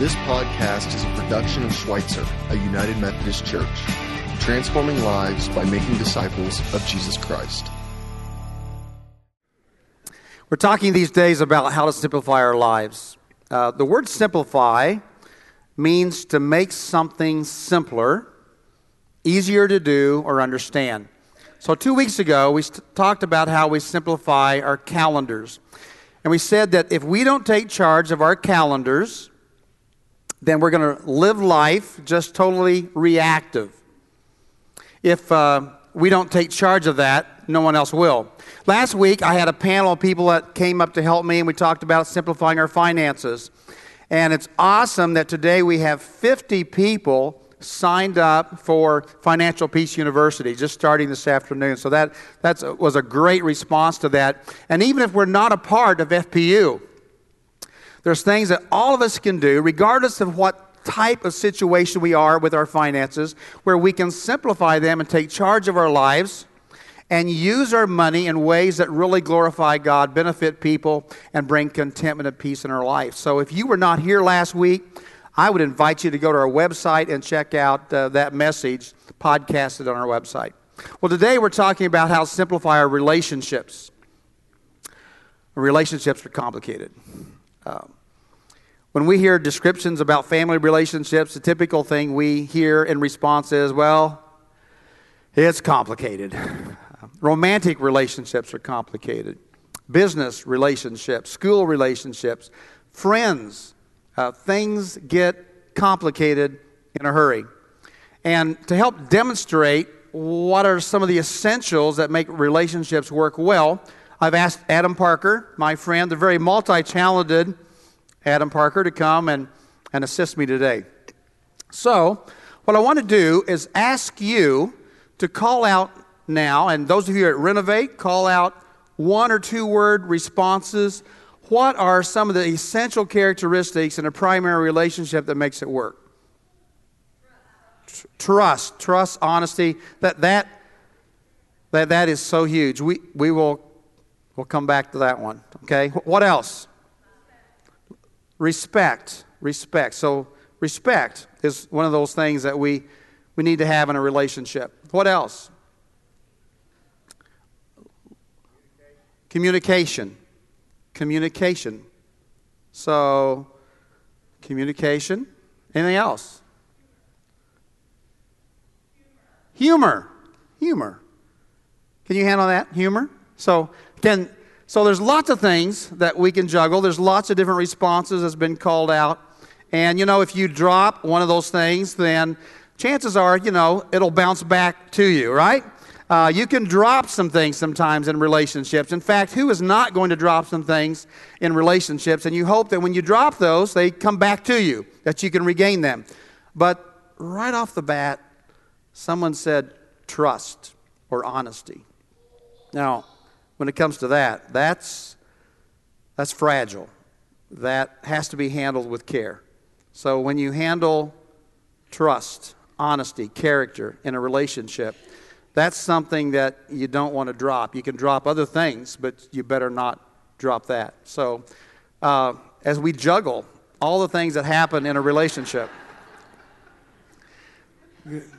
This podcast is a production of Schweitzer, a United Methodist Church, transforming lives by making disciples of Jesus Christ. We're talking these days about how to simplify our lives. Uh, the word simplify means to make something simpler, easier to do, or understand. So, two weeks ago, we st- talked about how we simplify our calendars. And we said that if we don't take charge of our calendars, then we're going to live life just totally reactive. If uh, we don't take charge of that, no one else will. Last week, I had a panel of people that came up to help me, and we talked about simplifying our finances. And it's awesome that today we have 50 people signed up for Financial Peace University, just starting this afternoon. So that that's, was a great response to that. And even if we're not a part of FPU, there's things that all of us can do, regardless of what type of situation we are with our finances, where we can simplify them and take charge of our lives and use our money in ways that really glorify God, benefit people, and bring contentment and peace in our life. So if you were not here last week, I would invite you to go to our website and check out uh, that message podcasted on our website. Well, today we're talking about how to simplify our relationships. Relationships are complicated. Uh, when we hear descriptions about family relationships, the typical thing we hear in response is, well, it's complicated. Romantic relationships are complicated. Business relationships, school relationships, friends, uh, things get complicated in a hurry. And to help demonstrate what are some of the essentials that make relationships work well, I've asked Adam Parker, my friend, the very multi talented Adam Parker, to come and, and assist me today. So, what I want to do is ask you to call out now, and those of you at Renovate, call out one or two word responses. What are some of the essential characteristics in a primary relationship that makes it work? Trust, trust, honesty. That that that that is so huge. We we will we'll come back to that one. Okay. What else? Respect, respect. So respect is one of those things that we we need to have in a relationship. What else? Communication. Communication. So, communication. Anything else? Humor. Humor. Can you handle that? Humor? So, can so there's lots of things that we can juggle. There's lots of different responses that's been called out. And you know, if you drop one of those things, then chances are, you know, it'll bounce back to you, right? Uh, you can drop some things sometimes in relationships. In fact, who is not going to drop some things in relationships? And you hope that when you drop those, they come back to you, that you can regain them. But right off the bat, someone said trust or honesty. Now, when it comes to that, that's, that's fragile. That has to be handled with care. So when you handle trust, honesty, character in a relationship, that's something that you don't want to drop. You can drop other things, but you better not drop that. So, uh, as we juggle all the things that happen in a relationship,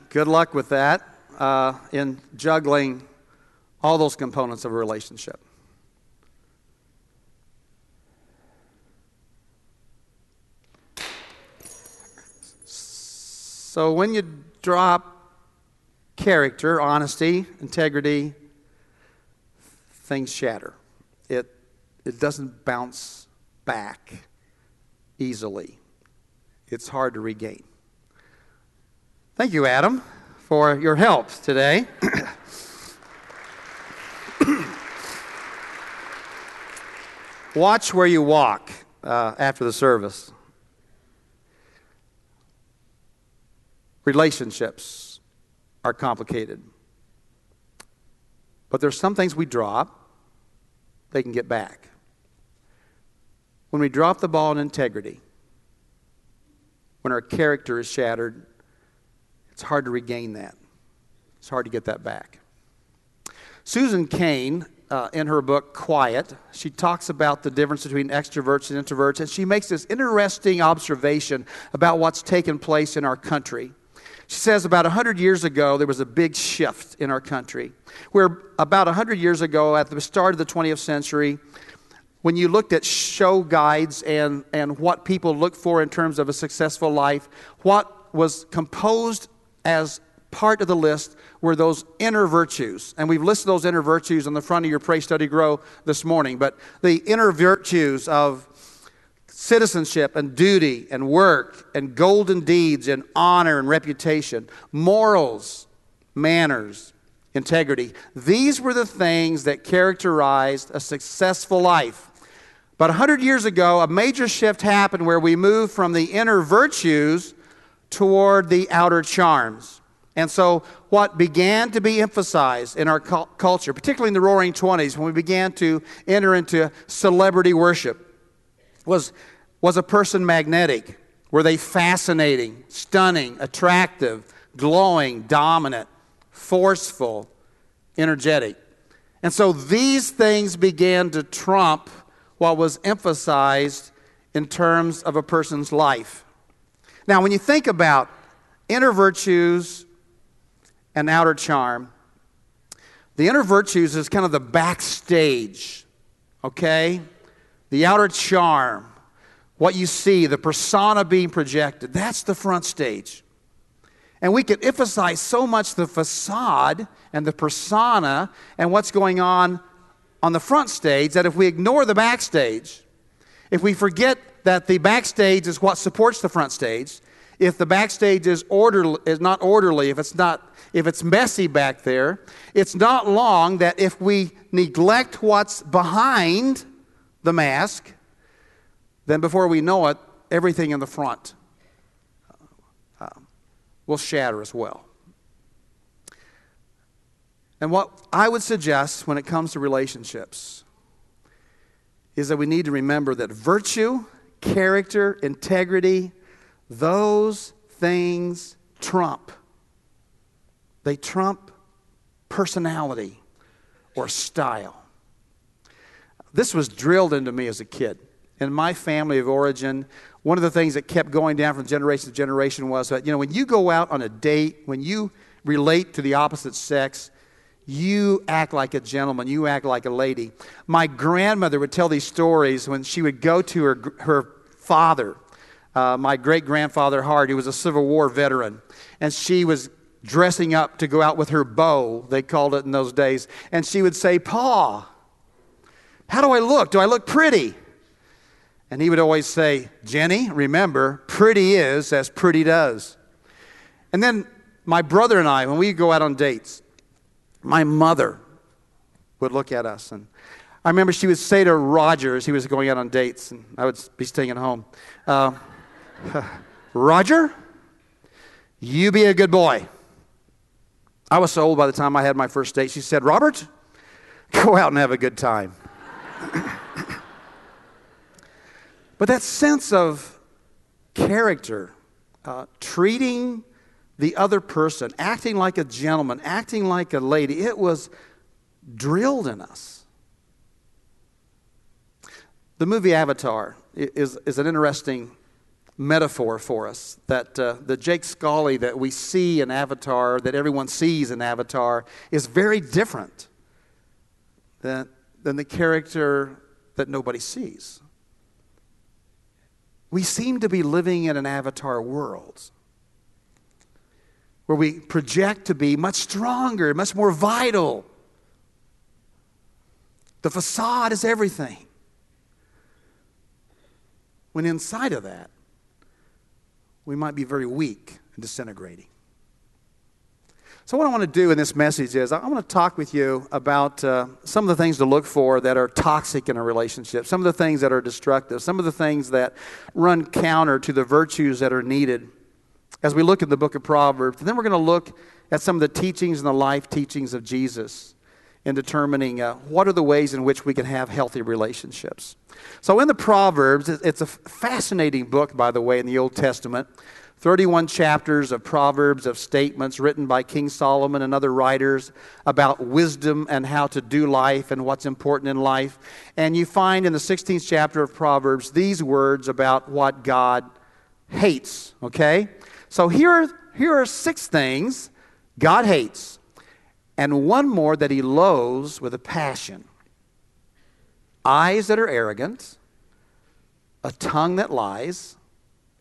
good luck with that uh, in juggling all those components of a relationship. So, when you drop character, honesty, integrity, things shatter. It, it doesn't bounce back easily, it's hard to regain. Thank you, Adam, for your help today. Watch where you walk uh, after the service. Relationships are complicated. But there's some things we drop, they can get back. When we drop the ball in integrity, when our character is shattered, it's hard to regain that. It's hard to get that back. Susan Cain uh, in her book, Quiet, she talks about the difference between extroverts and introverts, and she makes this interesting observation about what's taken place in our country. She says about 100 years ago, there was a big shift in our country, where about 100 years ago, at the start of the 20th century, when you looked at show guides and, and what people look for in terms of a successful life, what was composed as part of the list were those inner virtues. And we've listed those inner virtues on the front of your Pray Study Grow this morning. But the inner virtues of citizenship and duty and work and golden deeds and honor and reputation, morals, manners, integrity. These were the things that characterized a successful life. But 100 years ago, a major shift happened where we moved from the inner virtues toward the outer charms. And so, what began to be emphasized in our cu- culture, particularly in the roaring 20s, when we began to enter into celebrity worship, was, was a person magnetic? Were they fascinating, stunning, attractive, glowing, dominant, forceful, energetic? And so, these things began to trump what was emphasized in terms of a person's life. Now, when you think about inner virtues and outer charm. The inner virtues is kind of the backstage, okay? The outer charm, what you see, the persona being projected, that's the front stage. And we can emphasize so much the facade and the persona and what's going on on the front stage that if we ignore the backstage, if we forget that the backstage is what supports the front stage, if the backstage is, orderly, is not orderly, if it's not if it's messy back there, it's not long that if we neglect what's behind the mask, then before we know it, everything in the front uh, will shatter as well. And what I would suggest when it comes to relationships is that we need to remember that virtue, character, integrity, those things trump they trump personality or style. This was drilled into me as a kid. In my family of origin, one of the things that kept going down from generation to generation was that, you know, when you go out on a date, when you relate to the opposite sex, you act like a gentleman, you act like a lady. My grandmother would tell these stories when she would go to her, her father, uh, my great grandfather Hart, who was a Civil War veteran, and she was dressing up to go out with her beau, they called it in those days. And she would say, Pa, how do I look? Do I look pretty? And he would always say, Jenny, remember, pretty is as pretty does. And then my brother and I, when we go out on dates, my mother would look at us. And I remember she would say to Roger as he was going out on dates, and I would be staying at home, uh, Roger, you be a good boy. I was so old by the time I had my first date. She said, Robert, go out and have a good time. but that sense of character, uh, treating the other person, acting like a gentleman, acting like a lady, it was drilled in us. The movie Avatar is, is an interesting metaphor for us that uh, the Jake Scully that we see in Avatar, that everyone sees in Avatar, is very different than, than the character that nobody sees. We seem to be living in an Avatar world where we project to be much stronger, much more vital. The facade is everything. When inside of that, we might be very weak and disintegrating. So, what I want to do in this message is I want to talk with you about uh, some of the things to look for that are toxic in a relationship, some of the things that are destructive, some of the things that run counter to the virtues that are needed as we look at the book of Proverbs. And then we're going to look at some of the teachings and the life teachings of Jesus in determining uh, what are the ways in which we can have healthy relationships. So, in the Proverbs, it's a fascinating book, by the way, in the Old Testament. 31 chapters of Proverbs, of statements written by King Solomon and other writers about wisdom and how to do life and what's important in life. And you find in the 16th chapter of Proverbs these words about what God hates, okay? So here, here are six things God hates, and one more that he loathes with a passion eyes that are arrogant, a tongue that lies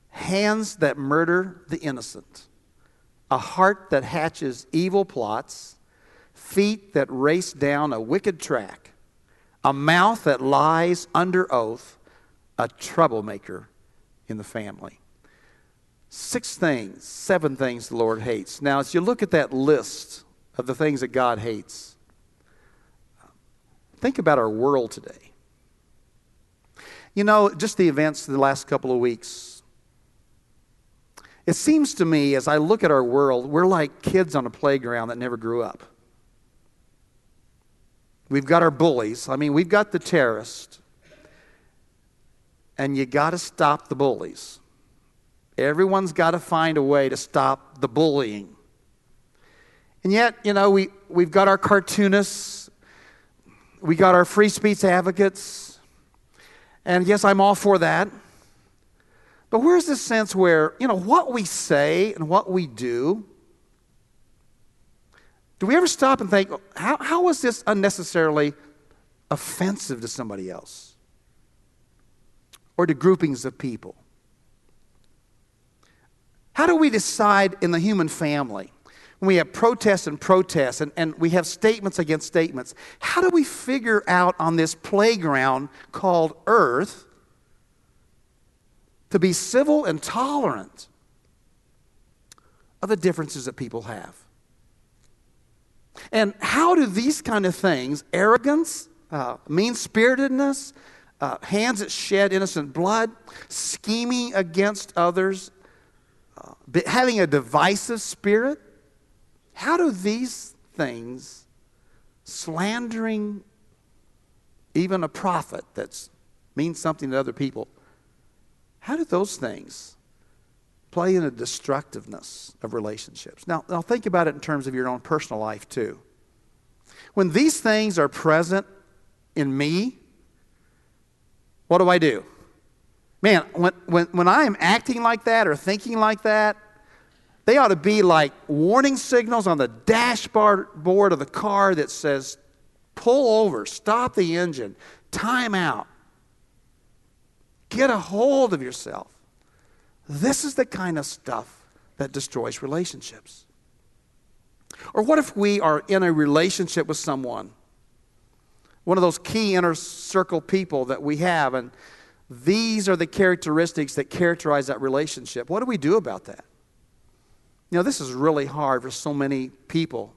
hands that murder the innocent, a heart that hatches evil plots, feet that race down a wicked track, a mouth that lies under oath, a troublemaker in the family. Six things, seven things the Lord hates. Now, as you look at that list of the things that God hates, think about our world today. You know, just the events of the last couple of weeks it seems to me, as I look at our world, we're like kids on a playground that never grew up. We've got our bullies. I mean, we've got the terrorists. And you got to stop the bullies. Everyone's got to find a way to stop the bullying. And yet, you know, we, we've got our cartoonists, we got our free speech advocates. And yes, I'm all for that. But where's this sense where, you know, what we say and what we do, do we ever stop and think, how, how is this unnecessarily offensive to somebody else or to groupings of people? How do we decide in the human family we have protests and protests and, and we have statements against statements? How do we figure out on this playground called earth? to be civil and tolerant of the differences that people have. And how do these kind of things, arrogance, uh, mean spiritedness, uh, hands that shed innocent blood, scheming against others, uh, having a divisive spirit, how do these things, slandering even a prophet that means something to other people, how do those things play in the destructiveness of relationships? Now, now think about it in terms of your own personal life too. When these things are present in me, what do I do? Man, when, when, when I am acting like that or thinking like that, they ought to be like warning signals on the dashboard of the car that says, pull over, stop the engine, time out. Get a hold of yourself. This is the kind of stuff that destroys relationships. Or what if we are in a relationship with someone, one of those key inner circle people that we have, and these are the characteristics that characterize that relationship? What do we do about that? You know, this is really hard for so many people.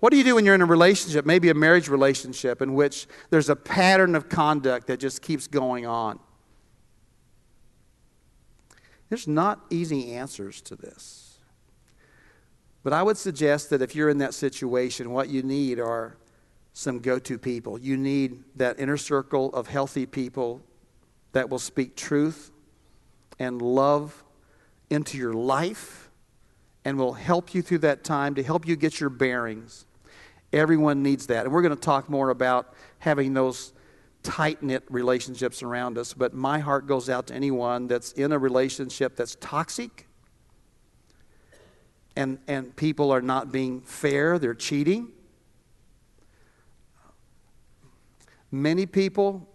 What do you do when you're in a relationship, maybe a marriage relationship, in which there's a pattern of conduct that just keeps going on? There's not easy answers to this. But I would suggest that if you're in that situation, what you need are some go to people. You need that inner circle of healthy people that will speak truth and love into your life and will help you through that time to help you get your bearings. Everyone needs that. And we're going to talk more about having those tight knit relationships around us, but my heart goes out to anyone that's in a relationship that's toxic and, and people are not being fair, they're cheating. Many people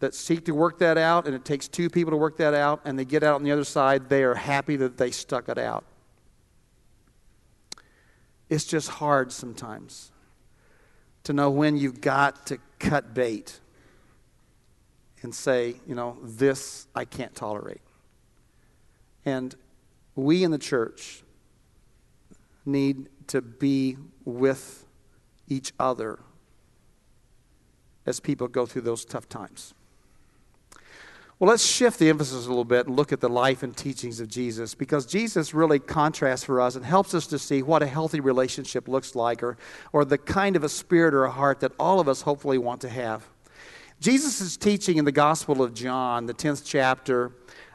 that seek to work that out, and it takes two people to work that out, and they get out on the other side, they are happy that they stuck it out. It's just hard sometimes to know when you've got to cut bait and say, you know, this I can't tolerate. And we in the church need to be with each other as people go through those tough times. Well, let's shift the emphasis a little bit and look at the life and teachings of Jesus because Jesus really contrasts for us and helps us to see what a healthy relationship looks like or, or the kind of a spirit or a heart that all of us hopefully want to have. Jesus' is teaching in the Gospel of John, the 10th chapter,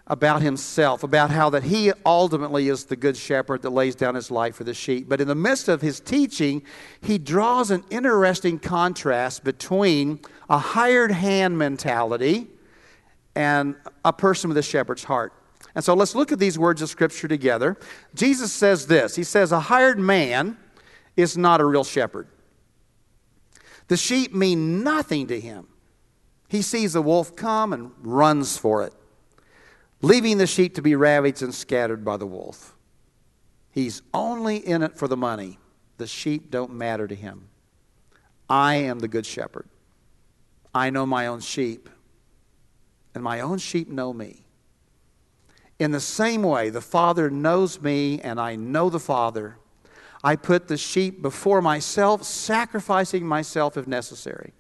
about himself, about how that he ultimately is the good shepherd that lays down his life for the sheep. But in the midst of his teaching, he draws an interesting contrast between a hired hand mentality and a person with a shepherd's heart. And so let's look at these words of scripture together. Jesus says this He says, A hired man is not a real shepherd. The sheep mean nothing to him. He sees the wolf come and runs for it leaving the sheep to be ravaged and scattered by the wolf. He's only in it for the money. The sheep don't matter to him. I am the good shepherd. I know my own sheep, and my own sheep know me. In the same way, the Father knows me, and I know the Father. I put the sheep before myself, sacrificing myself if necessary.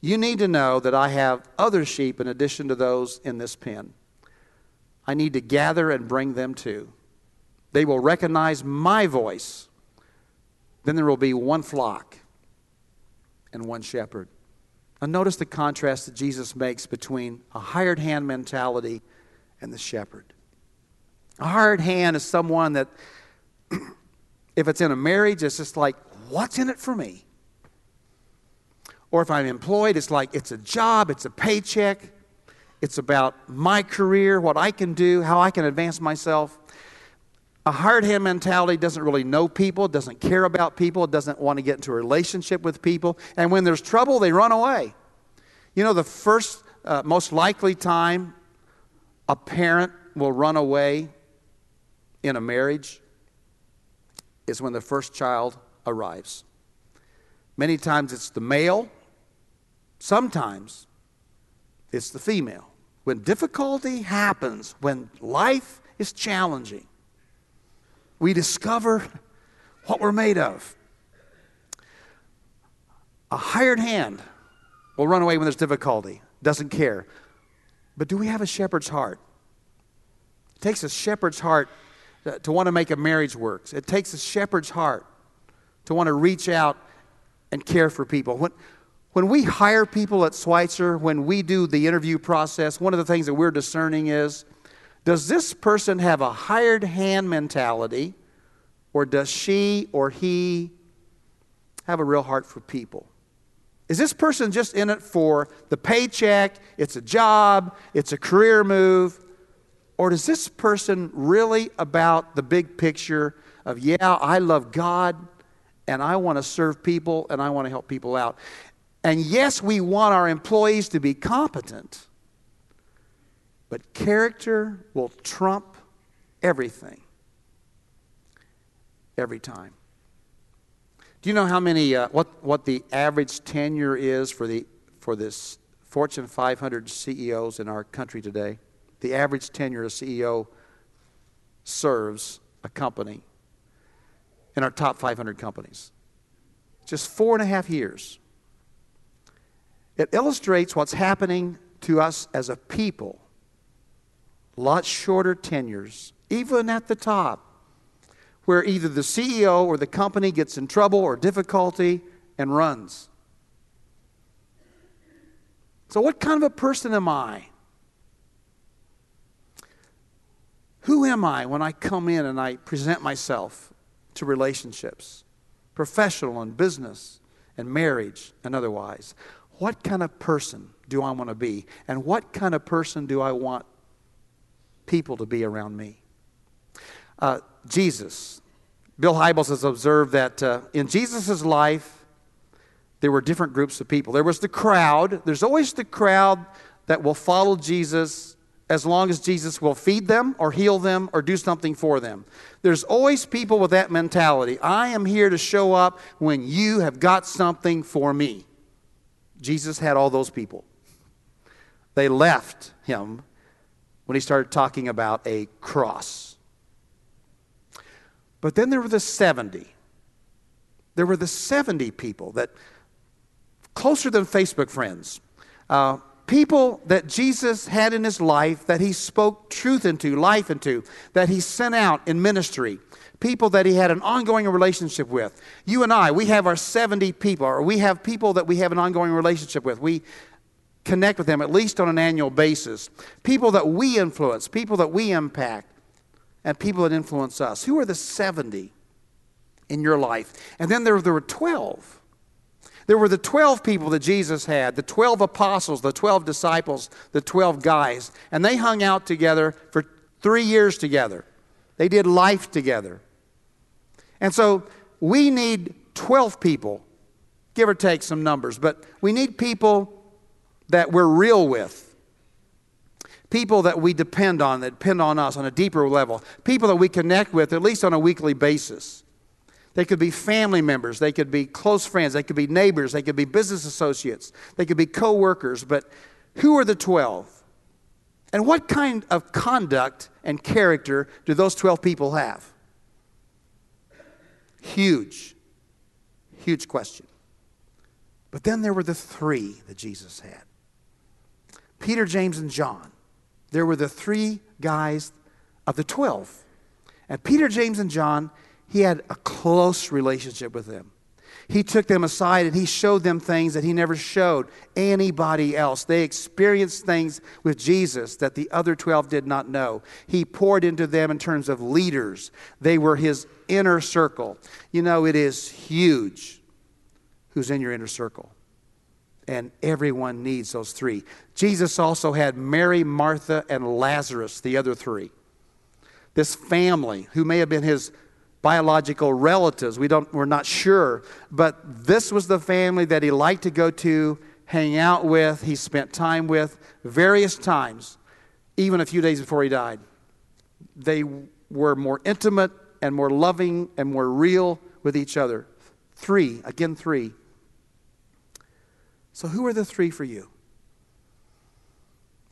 You need to know that I have other sheep in addition to those in this pen. I need to gather and bring them to. They will recognize my voice. Then there will be one flock and one shepherd. And notice the contrast that Jesus makes between a hired hand mentality and the shepherd. A hired hand is someone that, if it's in a marriage, it's just like, what's in it for me? Or if I'm employed, it's like, it's a job, it's a paycheck. It's about my career, what I can do, how I can advance myself. A hard hand mentality doesn't really know people, doesn't care about people, doesn't want to get into a relationship with people. And when there's trouble, they run away. You know, the first, uh, most likely time a parent will run away in a marriage is when the first child arrives. Many times it's the male, sometimes it's the female when difficulty happens, when life is challenging, we discover what we're made of. A hired hand will run away when there's difficulty, doesn't care. But do we have a shepherd's heart? It takes a shepherd's heart to want to make a marriage work. It takes a shepherd's heart to want to reach out and care for people. When, when we hire people at Schweitzer, when we do the interview process, one of the things that we're discerning is does this person have a hired hand mentality, or does she or he have a real heart for people? Is this person just in it for the paycheck? It's a job, it's a career move. Or is this person really about the big picture of, yeah, I love God and I want to serve people and I want to help people out? And yes, we want our employees to be competent, but character will trump everything every time. Do you know how many, uh, what, what the average tenure is for, the, for this Fortune 500 CEOs in our country today? The average tenure a CEO serves a company in our top 500 companies. Just four and a half years. It illustrates what's happening to us as a people. A lot shorter tenures, even at the top, where either the CEO or the company gets in trouble or difficulty and runs. So, what kind of a person am I? Who am I when I come in and I present myself to relationships, professional and business and marriage and otherwise? what kind of person do I want to be? And what kind of person do I want people to be around me? Uh, Jesus. Bill Hybels has observed that uh, in Jesus' life, there were different groups of people. There was the crowd. There's always the crowd that will follow Jesus as long as Jesus will feed them or heal them or do something for them. There's always people with that mentality. I am here to show up when you have got something for me. Jesus had all those people. They left him when he started talking about a cross. But then there were the 70. There were the 70 people that, closer than Facebook friends, uh, people that Jesus had in his life that he spoke truth into, life into, that he sent out in ministry people that he had an ongoing relationship with. You and I, we have our 70 people, or we have people that we have an ongoing relationship with. We, connect with them at least on an annual basis. People that we influence, people that we impact, and people that influence us. Who are the 70 in your life? And then there, there were 12. There were the 12 people that Jesus had, the 12 apostles, the 12 disciples, the 12 guys, and they hung out together for three years together. They did life together. And so we need 12 people, give or take some numbers, but we need people that we're real with. People that we depend on, that depend on us on a deeper level. People that we connect with at least on a weekly basis. They could be family members, they could be close friends, they could be neighbors, they could be business associates, they could be co workers. But who are the 12? And what kind of conduct and character do those 12 people have? Huge, huge question. But then there were the three that Jesus had Peter, James, and John. There were the three guys of the 12. And Peter, James, and John he had a close relationship with them. He took them aside and he showed them things that he never showed anybody else. They experienced things with Jesus that the other 12 did not know. He poured into them in terms of leaders, they were his inner circle. You know, it is huge who's in your inner circle. And everyone needs those three. Jesus also had Mary, Martha, and Lazarus, the other three. This family who may have been his biological relatives. We don't, we're not sure. But this was the family that he liked to go to, hang out with, he spent time with various times, even a few days before he died. They were more intimate and more loving and more real with each other. Three, again, three. So, who are the three for you?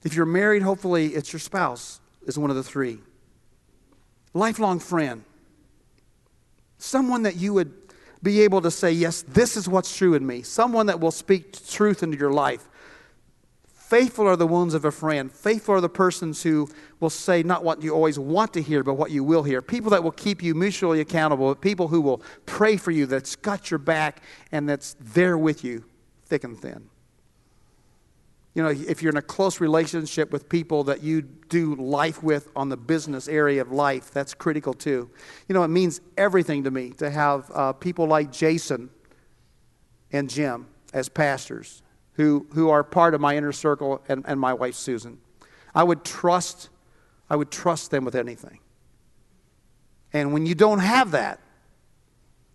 If you're married, hopefully it's your spouse is one of the three. Lifelong friend Someone that you would be able to say, Yes, this is what's true in me. Someone that will speak truth into your life. Faithful are the wounds of a friend. Faithful are the persons who will say not what you always want to hear, but what you will hear. People that will keep you mutually accountable. People who will pray for you, that's got your back, and that's there with you, thick and thin. You know, if you're in a close relationship with people that you do life with on the business area of life, that's critical too. You know, it means everything to me to have uh, people like Jason and Jim as pastors who, who are part of my inner circle and, and my wife Susan. I would trust, I would trust them with anything. And when you don't have that,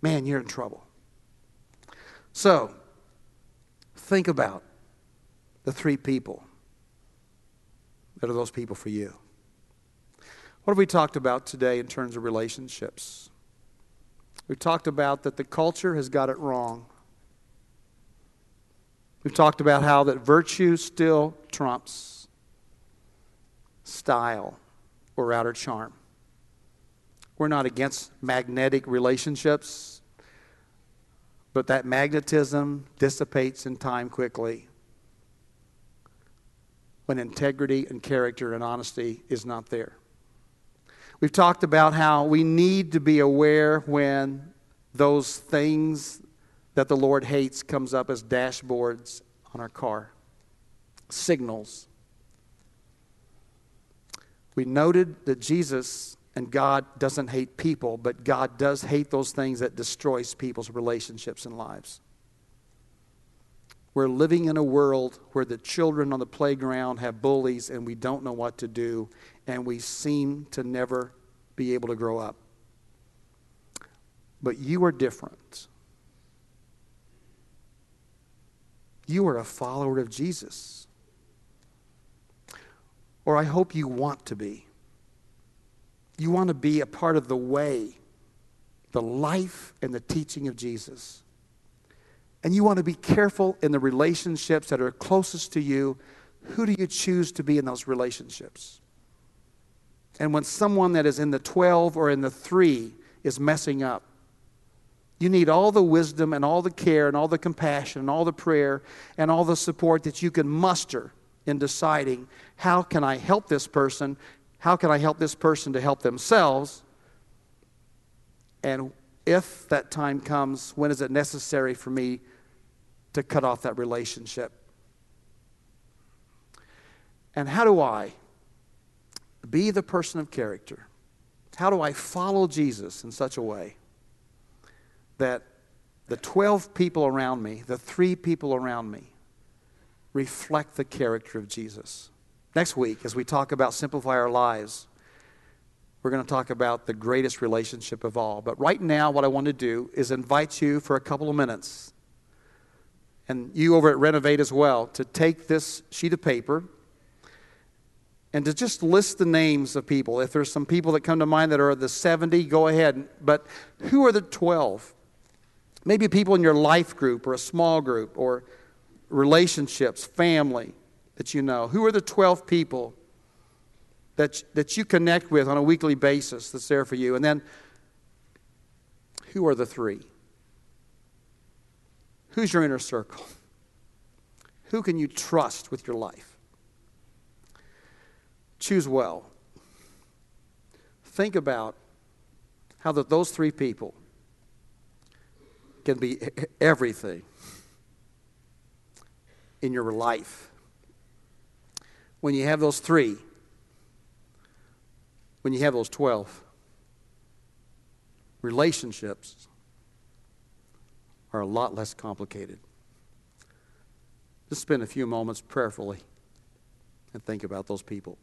man, you're in trouble. So, think about the three people that are those people for you. What have we talked about today in terms of relationships? We've talked about that the culture has got it wrong. We've talked about how that virtue still trumps style or outer charm. We're not against magnetic relationships, but that magnetism dissipates in time quickly when integrity and character and honesty is not there. We've talked about how we need to be aware when those things that the Lord hates comes up as dashboards on our car, signals. We noted that Jesus and God doesn't hate people, but God does hate those things that destroys people's relationships and lives. We're living in a world where the children on the playground have bullies and we don't know what to do, and we seem to never be able to grow up. But you are different. You are a follower of Jesus. Or I hope you want to be. You want to be a part of the way, the life, and the teaching of Jesus. And you want to be careful in the relationships that are closest to you. Who do you choose to be in those relationships? And when someone that is in the 12 or in the 3 is messing up, you need all the wisdom and all the care and all the compassion and all the prayer and all the support that you can muster in deciding how can I help this person? How can I help this person to help themselves? And if that time comes, when is it necessary for me to cut off that relationship? And how do I be the person of character? How do I follow Jesus in such a way that the 12 people around me, the three people around me, reflect the character of Jesus? Next week, as we talk about simplify our lives, we're going to talk about the greatest relationship of all. But right now, what I want to do is invite you for a couple of minutes, and you over at Renovate as well, to take this sheet of paper and to just list the names of people. If there's some people that come to mind that are the 70, go ahead. But who are the 12? Maybe people in your life group or a small group or relationships, family that you know. Who are the 12 people that, that you connect with on a weekly basis that's there for you? And then who are the three? Who's your inner circle? Who can you trust with your life? Choose well. Think about how that those three people can be everything in your life. When you have those three, when you have those 12, relationships are a lot less complicated. Just spend a few moments prayerfully and think about those people.